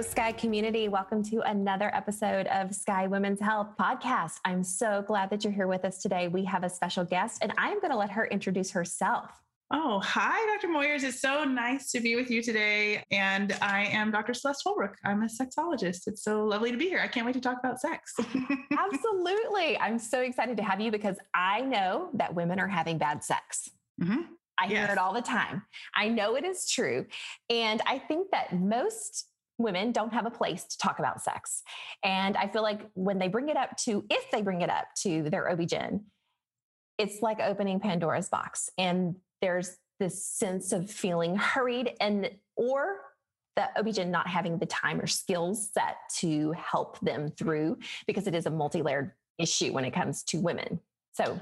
Hello, Sky community. Welcome to another episode of Sky Women's Health Podcast. I'm so glad that you're here with us today. We have a special guest, and I'm going to let her introduce herself. Oh, hi, Dr. Moyers. It's so nice to be with you today. And I am Dr. Celeste Holbrook. I'm a sexologist. It's so lovely to be here. I can't wait to talk about sex. Absolutely. I'm so excited to have you because I know that women are having bad sex. Mm-hmm. I hear yes. it all the time. I know it is true. And I think that most women don't have a place to talk about sex. And I feel like when they bring it up to, if they bring it up to their OB-GYN, it's like opening Pandora's box. And there's this sense of feeling hurried and, or the OB-GYN not having the time or skills set to help them through because it is a multi-layered issue when it comes to women. So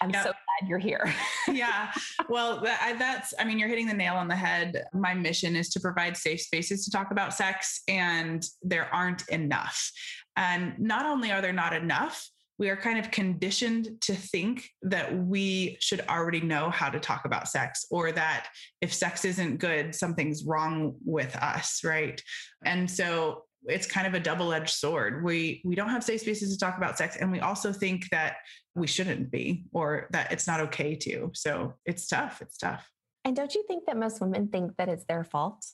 I'm yep. so glad you're here. yeah. Well, that, that's, I mean, you're hitting the nail on the head. My mission is to provide safe spaces to talk about sex, and there aren't enough. And not only are there not enough, we are kind of conditioned to think that we should already know how to talk about sex or that if sex isn't good, something's wrong with us, right? And so it's kind of a double-edged sword. We we don't have safe spaces to talk about sex and we also think that we shouldn't be or that it's not okay to. So it's tough. It's tough. And don't you think that most women think that it's their fault?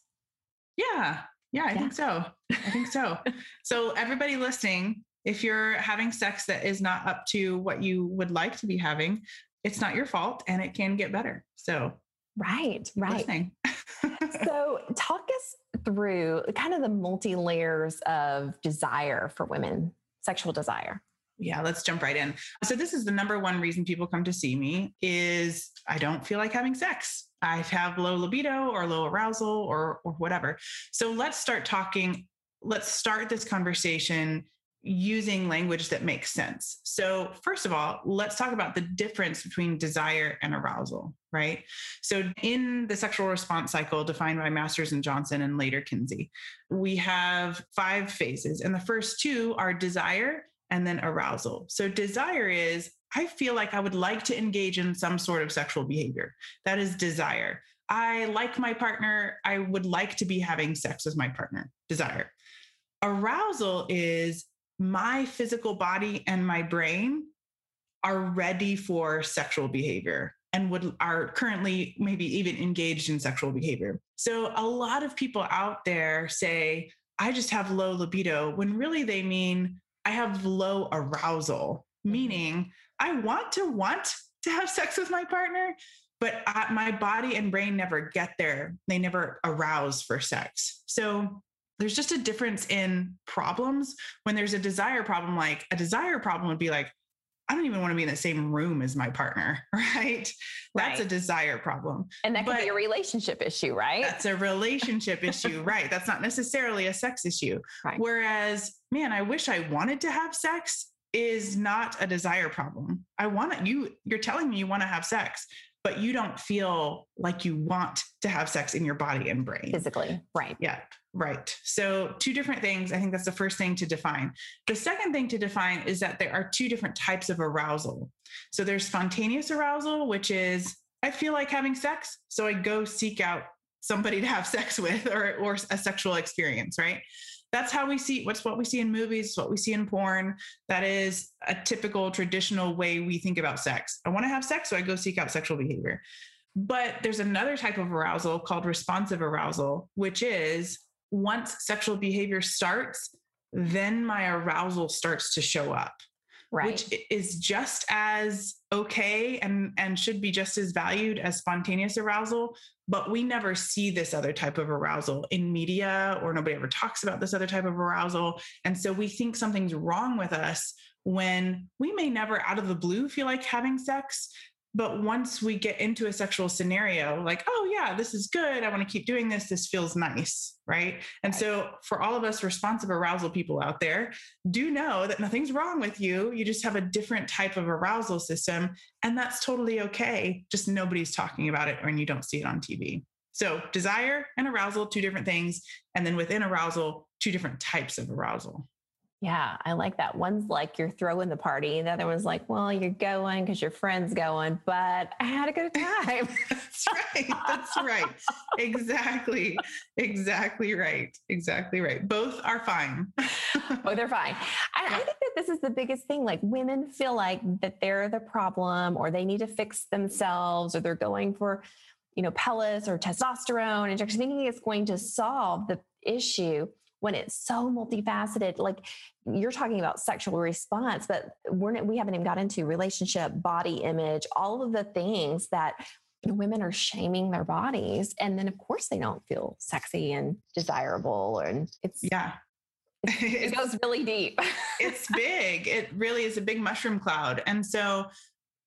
Yeah. Yeah, I yeah. think so. I think so. so everybody listening, if you're having sex that is not up to what you would like to be having, it's not your fault and it can get better. So Right, right. so talk us through kind of the multi layers of desire for women, sexual desire. Yeah, let's jump right in. So this is the number one reason people come to see me is I don't feel like having sex. I have low libido or low arousal or or whatever. So let's start talking let's start this conversation using language that makes sense. So, first of all, let's talk about the difference between desire and arousal, right? So, in the sexual response cycle defined by Masters and Johnson and later Kinsey, we have five phases. And the first two are desire and then arousal. So, desire is I feel like I would like to engage in some sort of sexual behavior. That is desire. I like my partner. I would like to be having sex with my partner. Desire. Arousal is my physical body and my brain are ready for sexual behavior and would are currently maybe even engaged in sexual behavior. So a lot of people out there say I just have low libido when really they mean I have low arousal, mm-hmm. meaning I want to want to have sex with my partner, but I, my body and brain never get there. They never arouse for sex. So there's just a difference in problems when there's a desire problem like a desire problem would be like I don't even want to be in the same room as my partner, right? That's right. a desire problem. And that could but be a relationship issue, right? That's a relationship issue, right? That's not necessarily a sex issue. Right. Whereas, man, I wish I wanted to have sex is not a desire problem. I want. You you're telling me you want to have sex but you don't feel like you want to have sex in your body and brain. Physically, right. Yeah, right. So, two different things. I think that's the first thing to define. The second thing to define is that there are two different types of arousal. So, there's spontaneous arousal, which is I feel like having sex, so I go seek out somebody to have sex with or, or a sexual experience, right? that's how we see what's what we see in movies, what we see in porn. That is a typical traditional way we think about sex. I want to have sex, so I go seek out sexual behavior. But there's another type of arousal called responsive arousal, which is once sexual behavior starts, then my arousal starts to show up right. which is just as okay and and should be just as valued as spontaneous arousal but we never see this other type of arousal in media or nobody ever talks about this other type of arousal and so we think something's wrong with us when we may never out of the blue feel like having sex But once we get into a sexual scenario, like, oh, yeah, this is good. I want to keep doing this. This feels nice. Right. And right. so, for all of us responsive arousal people out there, do know that nothing's wrong with you. You just have a different type of arousal system. And that's totally okay. Just nobody's talking about it when you don't see it on TV. So, desire and arousal, two different things. And then within arousal, two different types of arousal. Yeah, I like that. One's like you're throwing the party. The other one's like, well, you're going because your friend's going, but I had a good time. That's right. That's right. exactly. Exactly right. Exactly right. Both are fine. Both are fine. I, yeah. I think that this is the biggest thing. Like women feel like that they're the problem or they need to fix themselves or they're going for, you know, pellets or testosterone injection, thinking it's going to solve the issue when it's so multifaceted like you're talking about sexual response but we're we haven't even got into relationship body image all of the things that women are shaming their bodies and then of course they don't feel sexy and desirable and it's yeah. it goes really deep. It's big. It really is a big mushroom cloud and so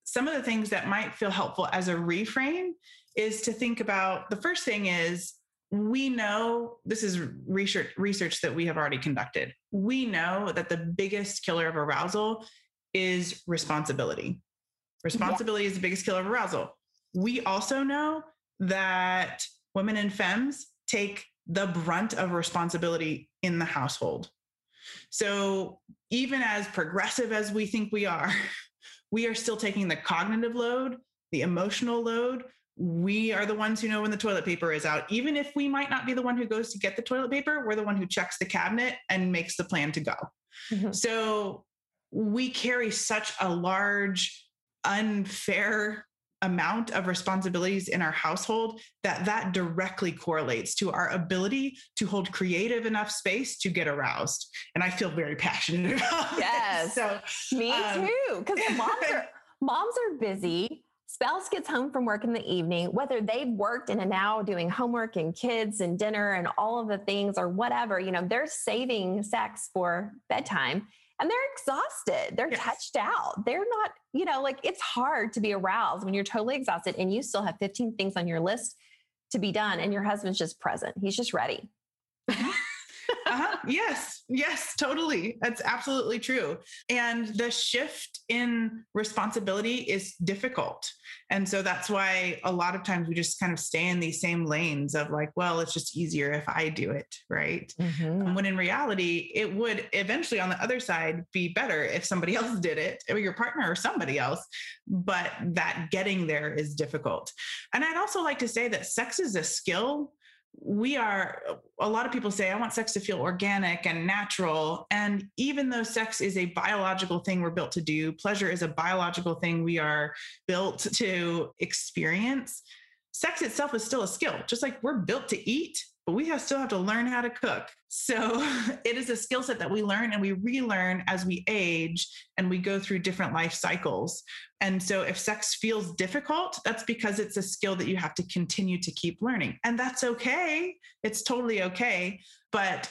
some of the things that might feel helpful as a reframe is to think about the first thing is we know this is research research that we have already conducted. We know that the biggest killer of arousal is responsibility. Responsibility yeah. is the biggest killer of arousal. We also know that women and femmes take the brunt of responsibility in the household. So even as progressive as we think we are, we are still taking the cognitive load, the emotional load, we are the ones who know when the toilet paper is out. Even if we might not be the one who goes to get the toilet paper, we're the one who checks the cabinet and makes the plan to go. Mm-hmm. So we carry such a large, unfair amount of responsibilities in our household that that directly correlates to our ability to hold creative enough space to get aroused and i feel very passionate about yes so me um, too because moms are moms are busy spouse gets home from work in the evening, whether they've worked and are now doing homework and kids and dinner and all of the things or whatever, you know, they're saving sex for bedtime and they're exhausted. They're yes. touched out. They're not, you know, like it's hard to be aroused when you're totally exhausted and you still have 15 things on your list to be done and your husband's just present. He's just ready. Uh-huh. Yes, yes, totally. That's absolutely true. And the shift in responsibility is difficult. And so that's why a lot of times we just kind of stay in these same lanes of like, well, it's just easier if I do it, right? Mm-hmm. when in reality, it would eventually on the other side be better if somebody else did it, or your partner or somebody else. But that getting there is difficult. And I'd also like to say that sex is a skill we are a lot of people say i want sex to feel organic and natural. And even though sex is a biological thing we're built to do pleasure is a biological thing we are built to experience sex itself is still a skill. Just like we're built to eat but we have, still have to learn how to cook. So it is a skill set that we learn and we relearn as we age and we go through different life cycles. And so if sex feels difficult, that's because it's a skill that you have to continue to keep learning. And that's okay. It's totally okay. But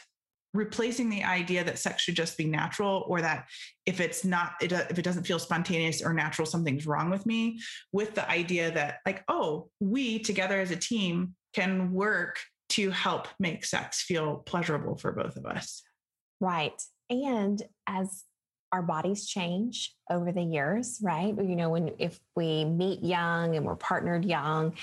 replacing the idea that sex should just be natural or that if it's not uh, if it doesn't feel spontaneous or natural something's wrong with me with the idea that like oh we together as a team can work to help make sex feel pleasurable for both of us. Right. And as our bodies change over the years, right? You know, when if we meet young and we're partnered young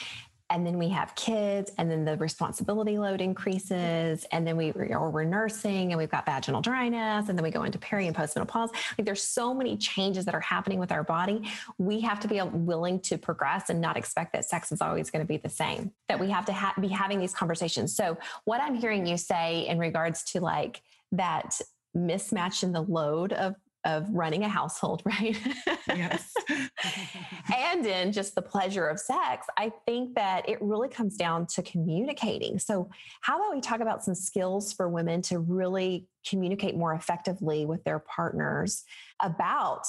and then we have kids and then the responsibility load increases and then we or we're nursing and we've got vaginal dryness and then we go into peri and postmenopause like there's so many changes that are happening with our body. We have to be willing to progress and not expect that sex is always going to be the same that we have to ha- be having these conversations. So what i'm hearing you say in regards to like that mismatch in the load of of running a household, right? Yes. and in just the pleasure of sex, I think that it really comes down to communicating. So, how about we talk about some skills for women to really communicate more effectively with their partners about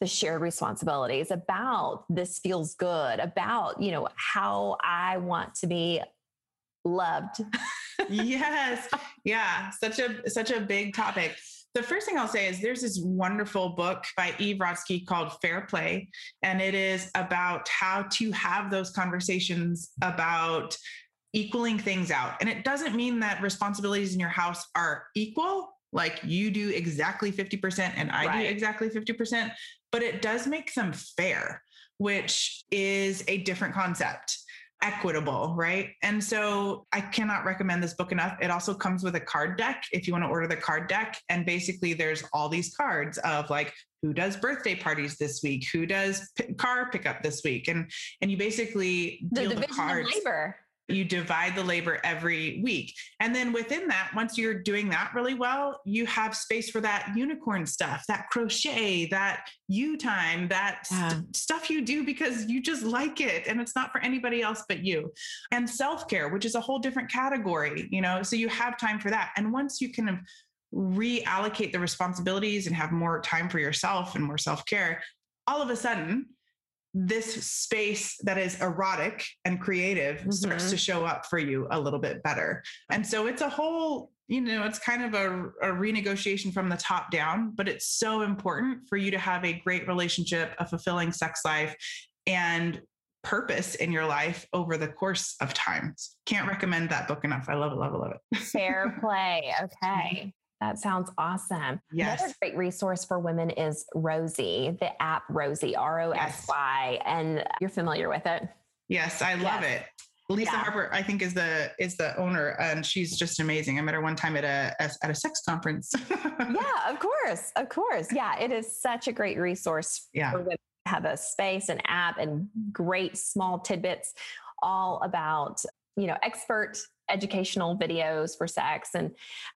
the shared responsibilities, about this feels good, about, you know, how I want to be loved. yes. Yeah, such a such a big topic. The first thing I'll say is there's this wonderful book by Eve Rodsky called Fair Play, and it is about how to have those conversations about equaling things out. And it doesn't mean that responsibilities in your house are equal, like you do exactly 50% and I right. do exactly 50%, but it does make them fair, which is a different concept equitable, right? And so I cannot recommend this book enough. It also comes with a card deck if you want to order the card deck. And basically, there's all these cards of like, who does birthday parties this week? Who does p- car pickup this week? And and you basically the deal the cards. labor you divide the labor every week. And then within that, once you're doing that really well, you have space for that unicorn stuff, that crochet, that you time, that yeah. st- stuff you do because you just like it and it's not for anybody else but you. And self care, which is a whole different category, you know, so you have time for that. And once you can reallocate the responsibilities and have more time for yourself and more self care, all of a sudden, this space that is erotic and creative mm-hmm. starts to show up for you a little bit better. And so it's a whole, you know, it's kind of a, a, renegotiation from the top down, but it's so important for you to have a great relationship, a fulfilling sex life, and purpose in your life over the course of time. Can't recommend that book enough. I love it, love it, love it. Fair play. Okay. That sounds awesome. Yes. Another great resource for women is Rosy, the app Rosy, R O S Y, and you're familiar with it. Yes, I love yes. it. Lisa yeah. Harper, I think, is the is the owner, and she's just amazing. I met her one time at a at a sex conference. yeah, of course, of course. Yeah, it is such a great resource yeah. for women to have a space, an app, and great small tidbits all about you know expert educational videos for sex. And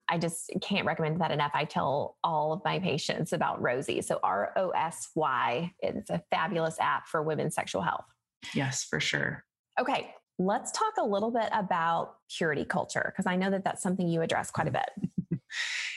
I just can't recommend that enough. I tell all of my patients about Rosy. So R O S Y. It's a fabulous app for women's sexual health. Yes, for sure. Okay. Let's talk a little bit about purity culture because I know that that's something you address quite a bit.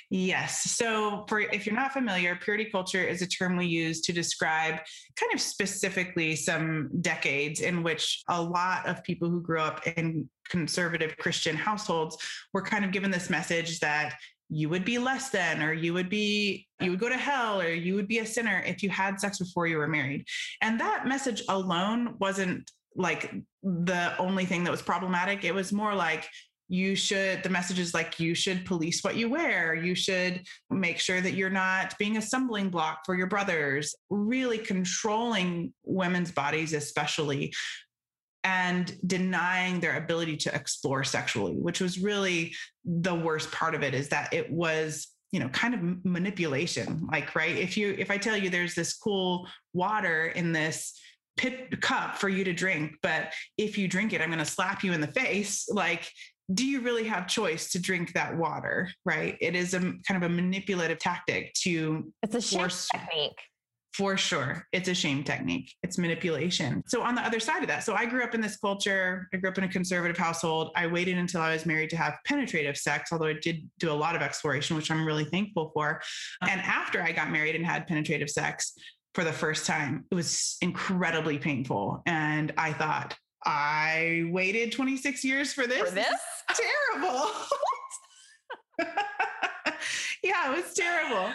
Yes. So, for if you're not familiar, purity culture is a term we use to describe kind of specifically some decades in which a lot of people who grew up in conservative Christian households were kind of given this message that you would be less than or you would be you would go to hell or you would be a sinner if you had sex before you were married and that message alone wasn't like the only thing that was problematic it was more like you should the message is like you should police what you wear. You should make sure that you're not being a stumbling block for your brothers. Really controlling women's bodies especially and denying their ability to explore sexually which was really the worst part of it is that it was you know kind of manipulation. Like right if you if i tell you there's this cool water in this pit cup for you to drink but if you drink it i'm going to slap you in the face like do you really have choice to drink that water right? It is a kind of a manipulative tactic to it's a shame technique. For sure it's a shame technique it's manipulation. So on the other side of that so i grew up in this culture i grew up in a conservative household i waited until i was married to have penetrative sex although i did do a lot of exploration which i'm really thankful for. And after i got married and had penetrative sex for the first time it was incredibly painful and i thought I waited 26 years for this. For this? terrible. yeah, it was terrible.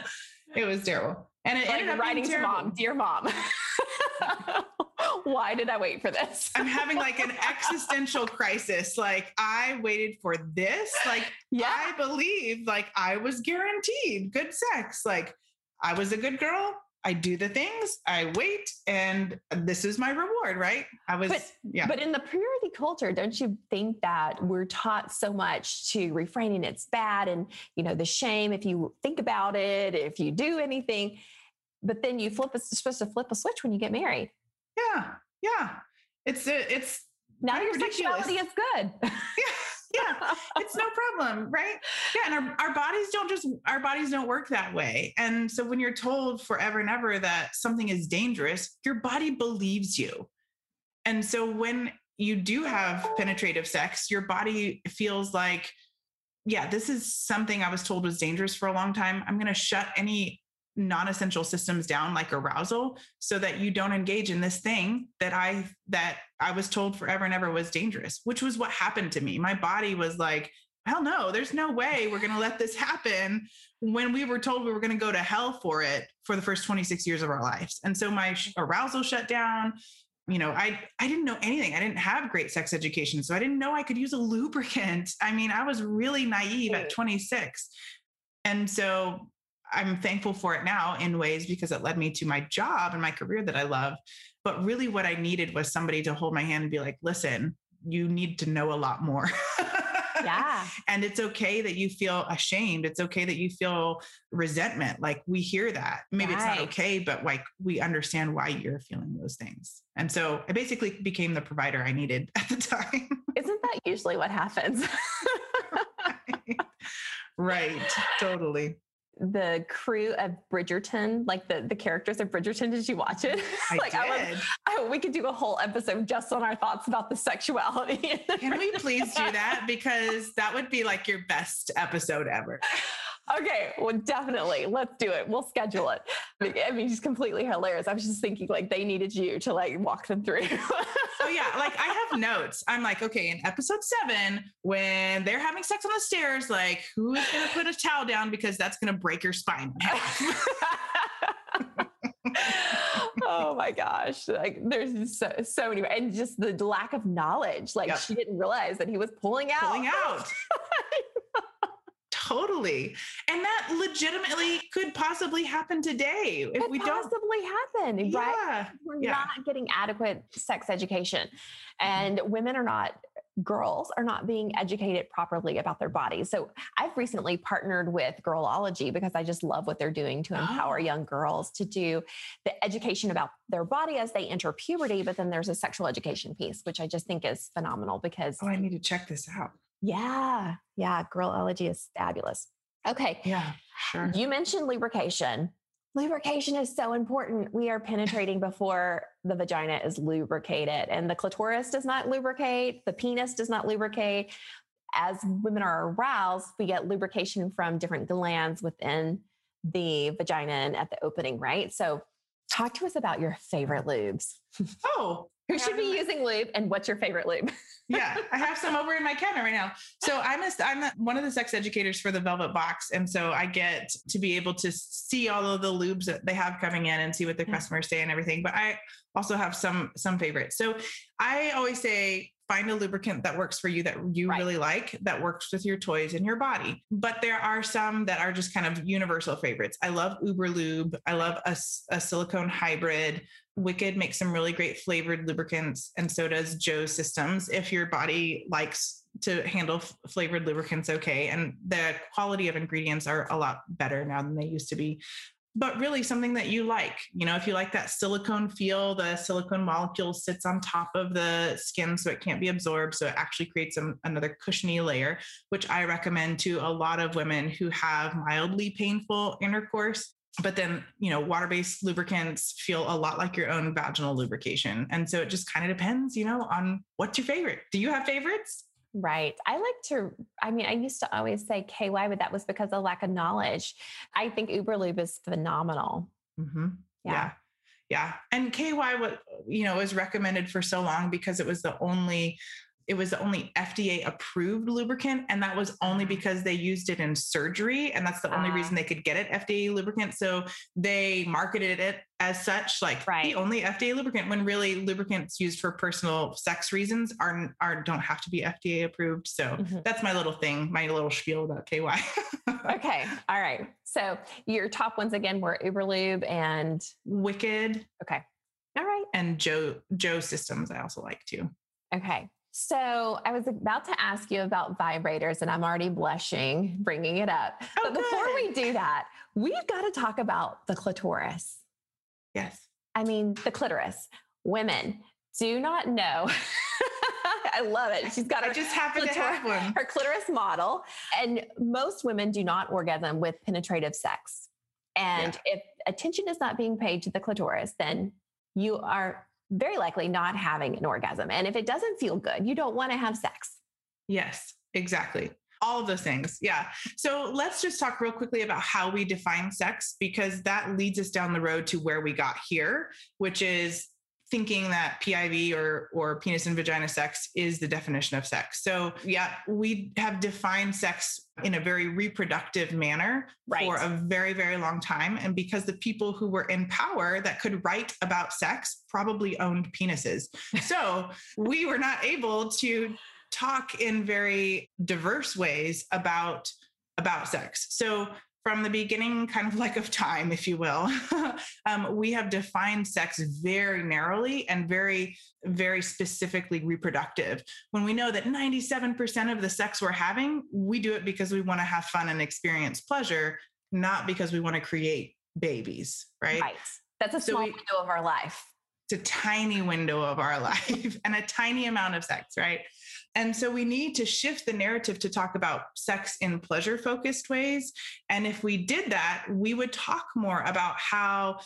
It was terrible. And it like ended up writing to mom, dear mom. Why did I wait for this? I'm having like an existential crisis. Like I waited for this. Like yeah. I believe like I was guaranteed good sex. Like I was a good girl. I do the things, I wait, and this is my reward, right? I was, but, yeah. But in the purity culture, don't you think that we're taught so much to refraining it's bad and, you know, the shame if you think about it, if you do anything, but then you flip, it's supposed to flip a switch when you get married. Yeah. Yeah. It's, uh, it's, now your ridiculous. sexuality is good. yeah it's no problem, right? Yeah, and our, our bodies don't just our bodies don't work that way. And so when you're told forever and ever that something is dangerous, your body believes you. And so when you do have penetrative sex, your body feels like, yeah, this is something I was told was dangerous for a long time. I'm going to shut any non-essential systems down like arousal so that you don't engage in this thing that i that i was told forever and ever was dangerous which was what happened to me my body was like hell no, there's no way we're going to let this happen when we were told we were going to go to hell for it for the first 26 years of our lives. And so my arousal shut down. You know, I I didn't know anything. I didn't have great sex education, so I didn't know I could use a lubricant. I mean, I was really naive at 26. And so I'm thankful for it now in ways because it led me to my job and my career that I love. But really, what I needed was somebody to hold my hand and be like, listen, you need to know a lot more. Yeah. and it's okay that you feel ashamed. It's okay that you feel resentment. Like we hear that. Maybe right. it's not okay, but like we understand why you're feeling those things. And so I basically became the provider I needed at the time. Isn't that usually what happens? right. right. Totally the crew of Bridgerton, like the the characters of Bridgerton. Did you watch it? I like did. I, was, I we could do a whole episode just on our thoughts about the sexuality. Can we please do that? Because that would be like your best episode ever. Okay, well, definitely. Let's do it. We'll schedule it. I mean, she's completely hilarious. I was just thinking like they needed you to like walk them through. oh yeah, like I have notes. I'm like, okay, in episode seven, when they're having sex on the stairs, like who is gonna put a towel down because that's gonna break your spine. oh my gosh like there's so, so many and just the lack of knowledge like yep. she didn't realize that he was pulling out pulling out totally and that legitimately could possibly happen today if could we don't possibly happen yeah. right we're yeah. not getting adequate sex education and mm-hmm. women are not girls are not being educated properly about their bodies. So I've recently partnered with Girlology because I just love what they're doing to empower oh. young girls to do the education about their body as they enter puberty. But then there's a sexual education piece, which I just think is phenomenal because. Oh, I need to check this out. Yeah. Yeah. Girlology is fabulous. Okay. Yeah. Sure. You mentioned lubrication. Lubrication is so important. We are penetrating before the vagina is lubricated, and the clitoris does not lubricate, the penis does not lubricate. As women are aroused, we get lubrication from different glands within the vagina and at the opening, right? So, talk to us about your favorite lubes. Oh, who should be using lube and what's your favorite lube? yeah, I have some over in my cabinet right now. So I'm a, I'm a, one of the sex educators for the Velvet Box, and so I get to be able to see all of the lubes that they have coming in and see what the mm-hmm. customers say and everything. But I also have some some favorites. So I always say find a lubricant that works for you that you right. really like that works with your toys and your body but there are some that are just kind of universal favorites i love uber lube i love a, a silicone hybrid Wicked makes some really great flavored lubricants, and so does Joe Systems. If your body likes to handle f- flavored lubricants, okay. And the quality of ingredients are a lot better now than they used to be. But really, something that you like. You know, if you like that silicone feel, the silicone molecule sits on top of the skin so it can't be absorbed. So it actually creates a, another cushiony layer, which I recommend to a lot of women who have mildly painful intercourse but then you know water-based lubricants feel a lot like your own vaginal lubrication and so it just kind of depends you know on what's your favorite do you have favorites Right. I like to, I mean, I used to always say KY, but that was because of lack of knowledge. I think Uberlube is phenomenal. Mm-hmm. Yeah. yeah. yeah. And KY, what, you know, was recommended for so long because it was the only it was the only FDA approved lubricant. And that was only because they used it in surgery. And that's the only uh, reason they could get it FDA lubricant. So they marketed it as such, like right. the only FDA lubricant, when really lubricants used for personal sex reasons are, are don't have to be FDA approved. So mm-hmm. that's my little thing, my little spiel about KY. okay. All right. So your top ones again were Uberlube and Wicked. Okay. All right. And Joe Joe Systems I also like too. Okay. So I was about to ask you about vibrators, and I'm already blushing bringing it up. Oh, but before good. we do that, we've got to talk about the clitoris. Yes. I mean, the clitoris. Women do not know. I love it. She's got her I just happen clitoris, to have one. Her clitoris model. And most women do not orgasm with penetrative sex. And yeah. if attention is not being paid to the clitoris, then you are very likely not having an orgasm. And if it doesn't feel good, you don't want to have sex. Yes, exactly. All of those things. Yeah. So let's just talk real quickly about how we define sex because that leads us down the road to where we got here, which is thinking that PIV or or penis and vagina sex is the definition of sex. So yeah, we have defined sex in a very reproductive manner right. for a very very long time and because the people who were in power that could write about sex probably owned penises. So we were not able to talk in very diverse ways about about sex. So from the beginning, kind of like of time, if you will, um, we have defined sex very narrowly and very, very specifically reproductive. When we know that 97% of the sex we're having, we do it because we want to have fun and experience pleasure, not because we want to create babies, right? Right. That's a small we, window of our life. It's a tiny window of our life and a tiny amount of sex, right? And so we need to shift the narrative to talk about sex in pleasure focused ways. And if we did that, we would talk more about how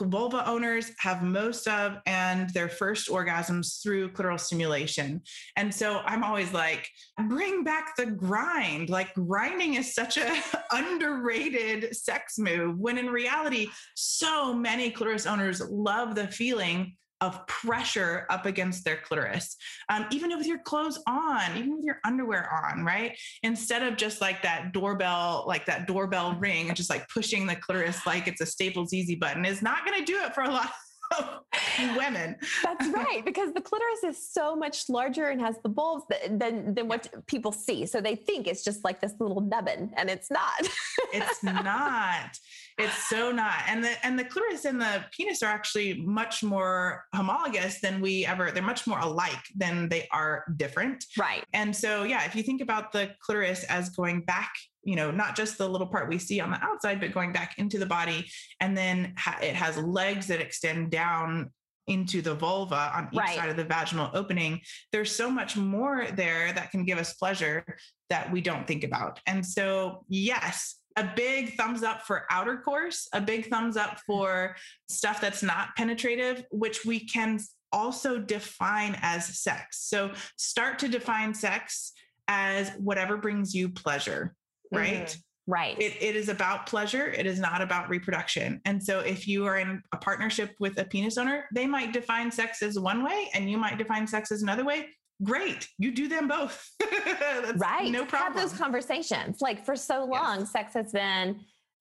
vulva owners have most of and their first orgasms through clitoral stimulation. And so I'm always like, bring back the grind. Like grinding is such a underrated sex move when in reality, so many clitoris owners love the feeling of pressure up against their clitoris, um, even with your clothes on, even with your underwear on, right? Instead of just like that doorbell, like that doorbell ring, and just like pushing the clitoris like it's a Staples Easy button is not going to do it for a lot of women. That's right, because the clitoris is so much larger and has the bulbs than than what people see. So they think it's just like this little nubbin, and it's not. it's not. It's so not. And the and the clitoris and the penis are actually much more homologous than we ever. They're much more alike than they are different. Right. And so yeah, if you think about the clitoris as going back you know, not just the little part we see on the outside, but going back into the body. And then ha- it has legs that extend down into the vulva on each right. side of the vaginal opening. There's so much more there that can give us pleasure that we don't think about. And so, yes, a big thumbs up for outer course, a big thumbs up for stuff that's not penetrative, which we can also define as sex. So start to define sex as whatever brings you pleasure right? Mm-hmm. Right. It, it is about pleasure. It is not about reproduction. And so, if you are in a partnership with a penis owner, they might define sex as one way and you might define sex as another way. Great. You do them both. right. No problem. Have those conversations. Like for so long, yes. sex has been,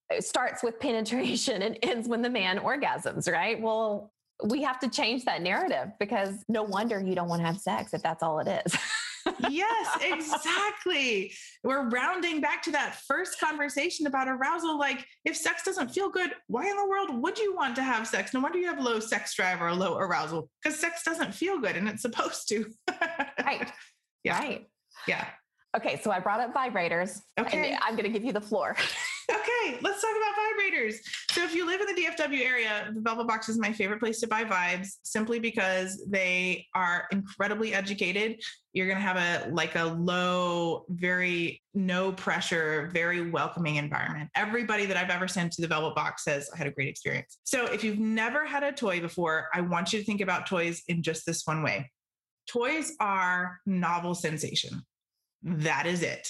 it starts with penetration and ends when the man orgasms, right? Well, we have to change that narrative because no wonder you don't want to have sex if that's all it is. yes, exactly. We're rounding back to that first conversation about arousal. Like, if sex doesn't feel good, why in the world would you want to have sex? No wonder you have low sex drive or low arousal because sex doesn't feel good and it's supposed to. right. Yeah. Right. Yeah. Okay. So I brought up vibrators. Okay. I'm going to give you the floor. okay, let's talk about vibrators. So, if you live in the DFW area, the Velvet Box is my favorite place to buy vibes simply because they are incredibly educated. You're going to have a like a low, very no pressure, very welcoming environment. Everybody that I've ever sent to the Velvet Box says I had a great experience. So, if you've never had a toy before, I want you to think about toys in just this one way. Toys are novel sensation. That is it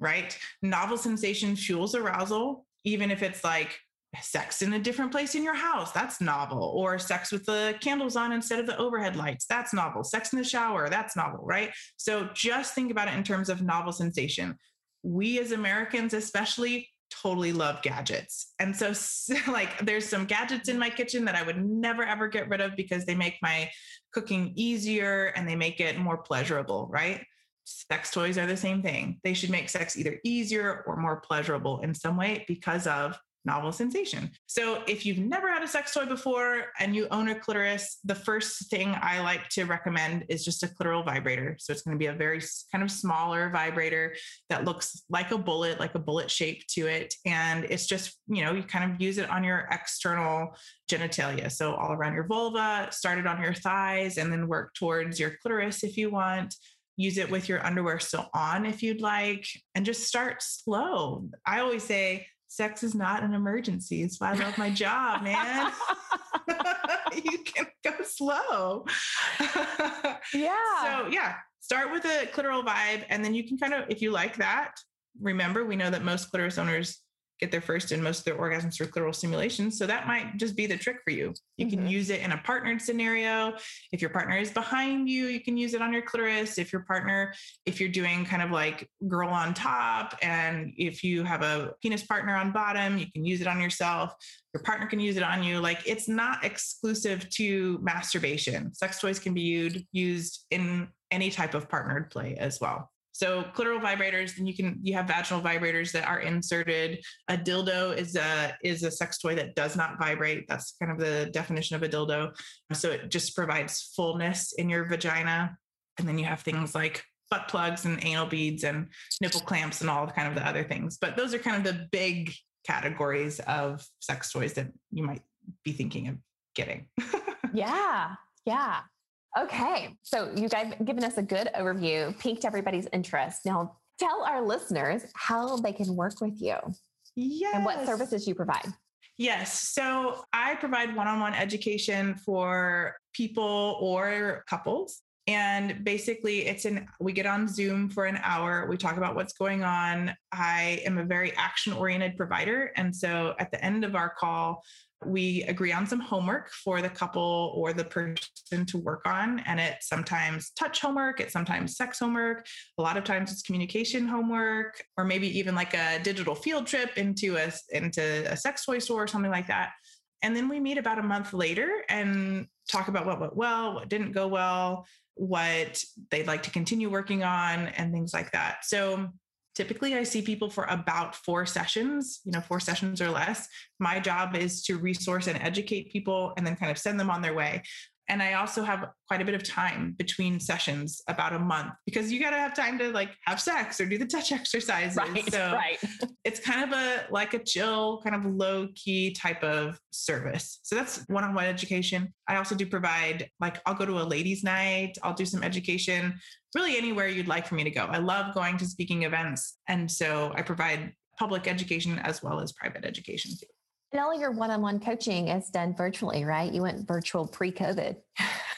right? Novel sensation fuels arousal, even if it's like sex in a different place in your house, that's novel. Or sex with the candles on instead of the overhead lights, that's novel. Sex in the shower, that's novel, right? So just think about it in terms of novel sensation. We as Americans, especially, totally love gadgets. And so, like, there's some gadgets in my kitchen that I would never ever get rid of because they make my cooking easier and they make it more pleasurable, right? Sex toys are the same thing. They should make sex either easier or more pleasurable in some way because of novel sensation. So if you've never had a sex toy before and you own a clitoris, the first thing I like to recommend is just a clitoral vibrator. So it's going to be a very kind of smaller vibrator that looks like a bullet, like a bullet shape to it. And it's just, you know, you kind of use it on your external genitalia. So all around your vulva, started on your thighs, and then work towards your clitoris if you want use it with your underwear still on if you'd like, and just start slow. I always say, sex is not an emergency. It's why I love my job, man. you can go slow. yeah. So, yeah, start with a clitoral vibe. And then you can kind of, if you like that, remember, we know that most clitoris owners get their first and most of their orgasms through clitoral stimulation. So that might just be the trick for you. You mm-hmm. can use it in a partnered scenario. If your partner is behind you, you can use it on your clitoris. If your partner, if you're doing kind of like girl on top, and if you have a penis partner on bottom, you can use it on yourself. Your partner can use it on you. Like it's not exclusive to masturbation. Sex toys can be used, used in any type of partnered play as well. So clitoral vibrators, then you can you have vaginal vibrators that are inserted. A dildo is a is a sex toy that does not vibrate. That's kind of the definition of a dildo. So it just provides fullness in your vagina. And then you have things like butt plugs and anal beads and nipple clamps and all kind of the other things. But those are kind of the big categories of sex toys that you might be thinking of getting. yeah. Yeah. Okay. So you guys given us a good overview, piqued everybody's interest. Now tell our listeners how they can work with you. Yes. And what services you provide. Yes. So I provide one on one education for people or couples. And basically, it's an we get on Zoom for an hour. We talk about what's going on. I am a very action oriented provider. And so at the end of our call, we agree on some homework for the couple or the person to work on and it's sometimes touch homework it's sometimes sex homework a lot of times it's communication homework or maybe even like a digital field trip into a into a sex toy store or something like that. And then we meet about a month later and talk about what went well what didn't go well what they'd like to continue working on and things like that. So typically i see people for about four sessions you know four sessions or less. My job is to resource and educate people and then kind of send them on their way and I also have quite a bit of time between sessions, about a month, because you got to have time to like have sex or do the touch exercises. Right, so right. it's kind of a like a chill, kind of low key type of service. So that's one on one education. I also do provide, like, I'll go to a ladies' night, I'll do some education, really anywhere you'd like for me to go. I love going to speaking events. And so I provide public education as well as private education too. And all your one on one coaching is done virtually, right? You went virtual pre COVID.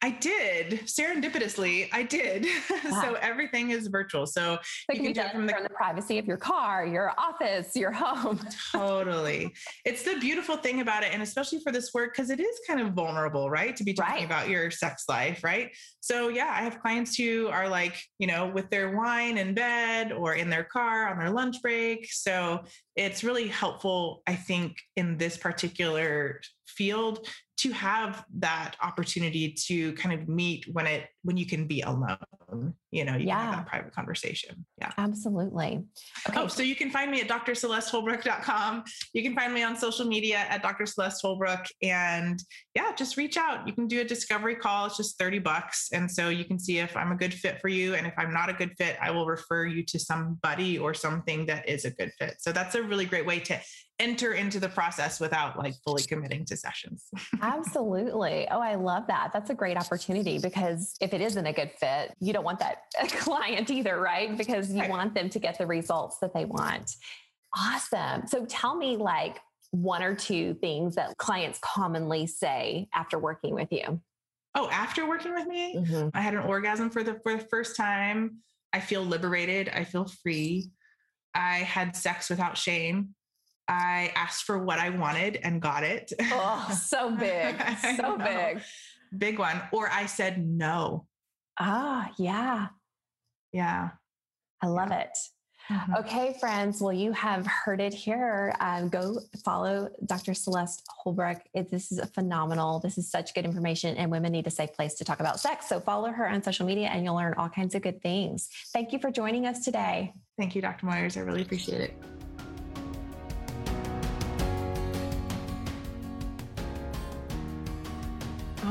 I did serendipitously. I did. Wow. so everything is virtual. So, so you can do it from the, from the privacy of your car, your office, your home. totally. It's the beautiful thing about it. And especially for this work, because it is kind of vulnerable, right? To be talking right. about your sex life, right? So, yeah, I have clients who are like, you know, with their wine in bed or in their car on their lunch break. So, it's really helpful, I think, in this particular field to have that opportunity to kind of meet when it when you can be alone Um, you know you yeah. can have that private conversation yeah absolutely oh, okay. oh so you can find me at drcelesteholbrook.com you can find me on social media at dr celeste holbrook and yeah just reach out you can do a discovery call it's just 30 bucks and so you can see if i'm a good fit for you and if i'm not a good fit i will refer you to somebody or something that is a good fit so that's a really great way to enter into the process without like fully committing to sessions. Absolutely. Oh, I love that. That's a great opportunity because if it isn't a good fit, you don't want that client either, right? Because you want them to get the results that they want. Awesome. So tell me like one or two things that clients commonly say after working with you. Oh, after working with me, mm-hmm. I had an orgasm for the for the first time. I feel liberated. I feel free. I had sex without shame. I asked for what I wanted and got it. Oh, so big. So big. Big one. Or I said no. Ah, yeah. Yeah. I love yeah. it. Mm-hmm. Okay, friends. Well, you have heard it here. Um, go follow Dr. Celeste Holbrook. It, this is phenomenal. This is such good information, and women need a safe place to talk about sex. So follow her on social media, and you'll learn all kinds of good things. Thank you for joining us today. Thank you, Dr. Moyers. I really appreciate it.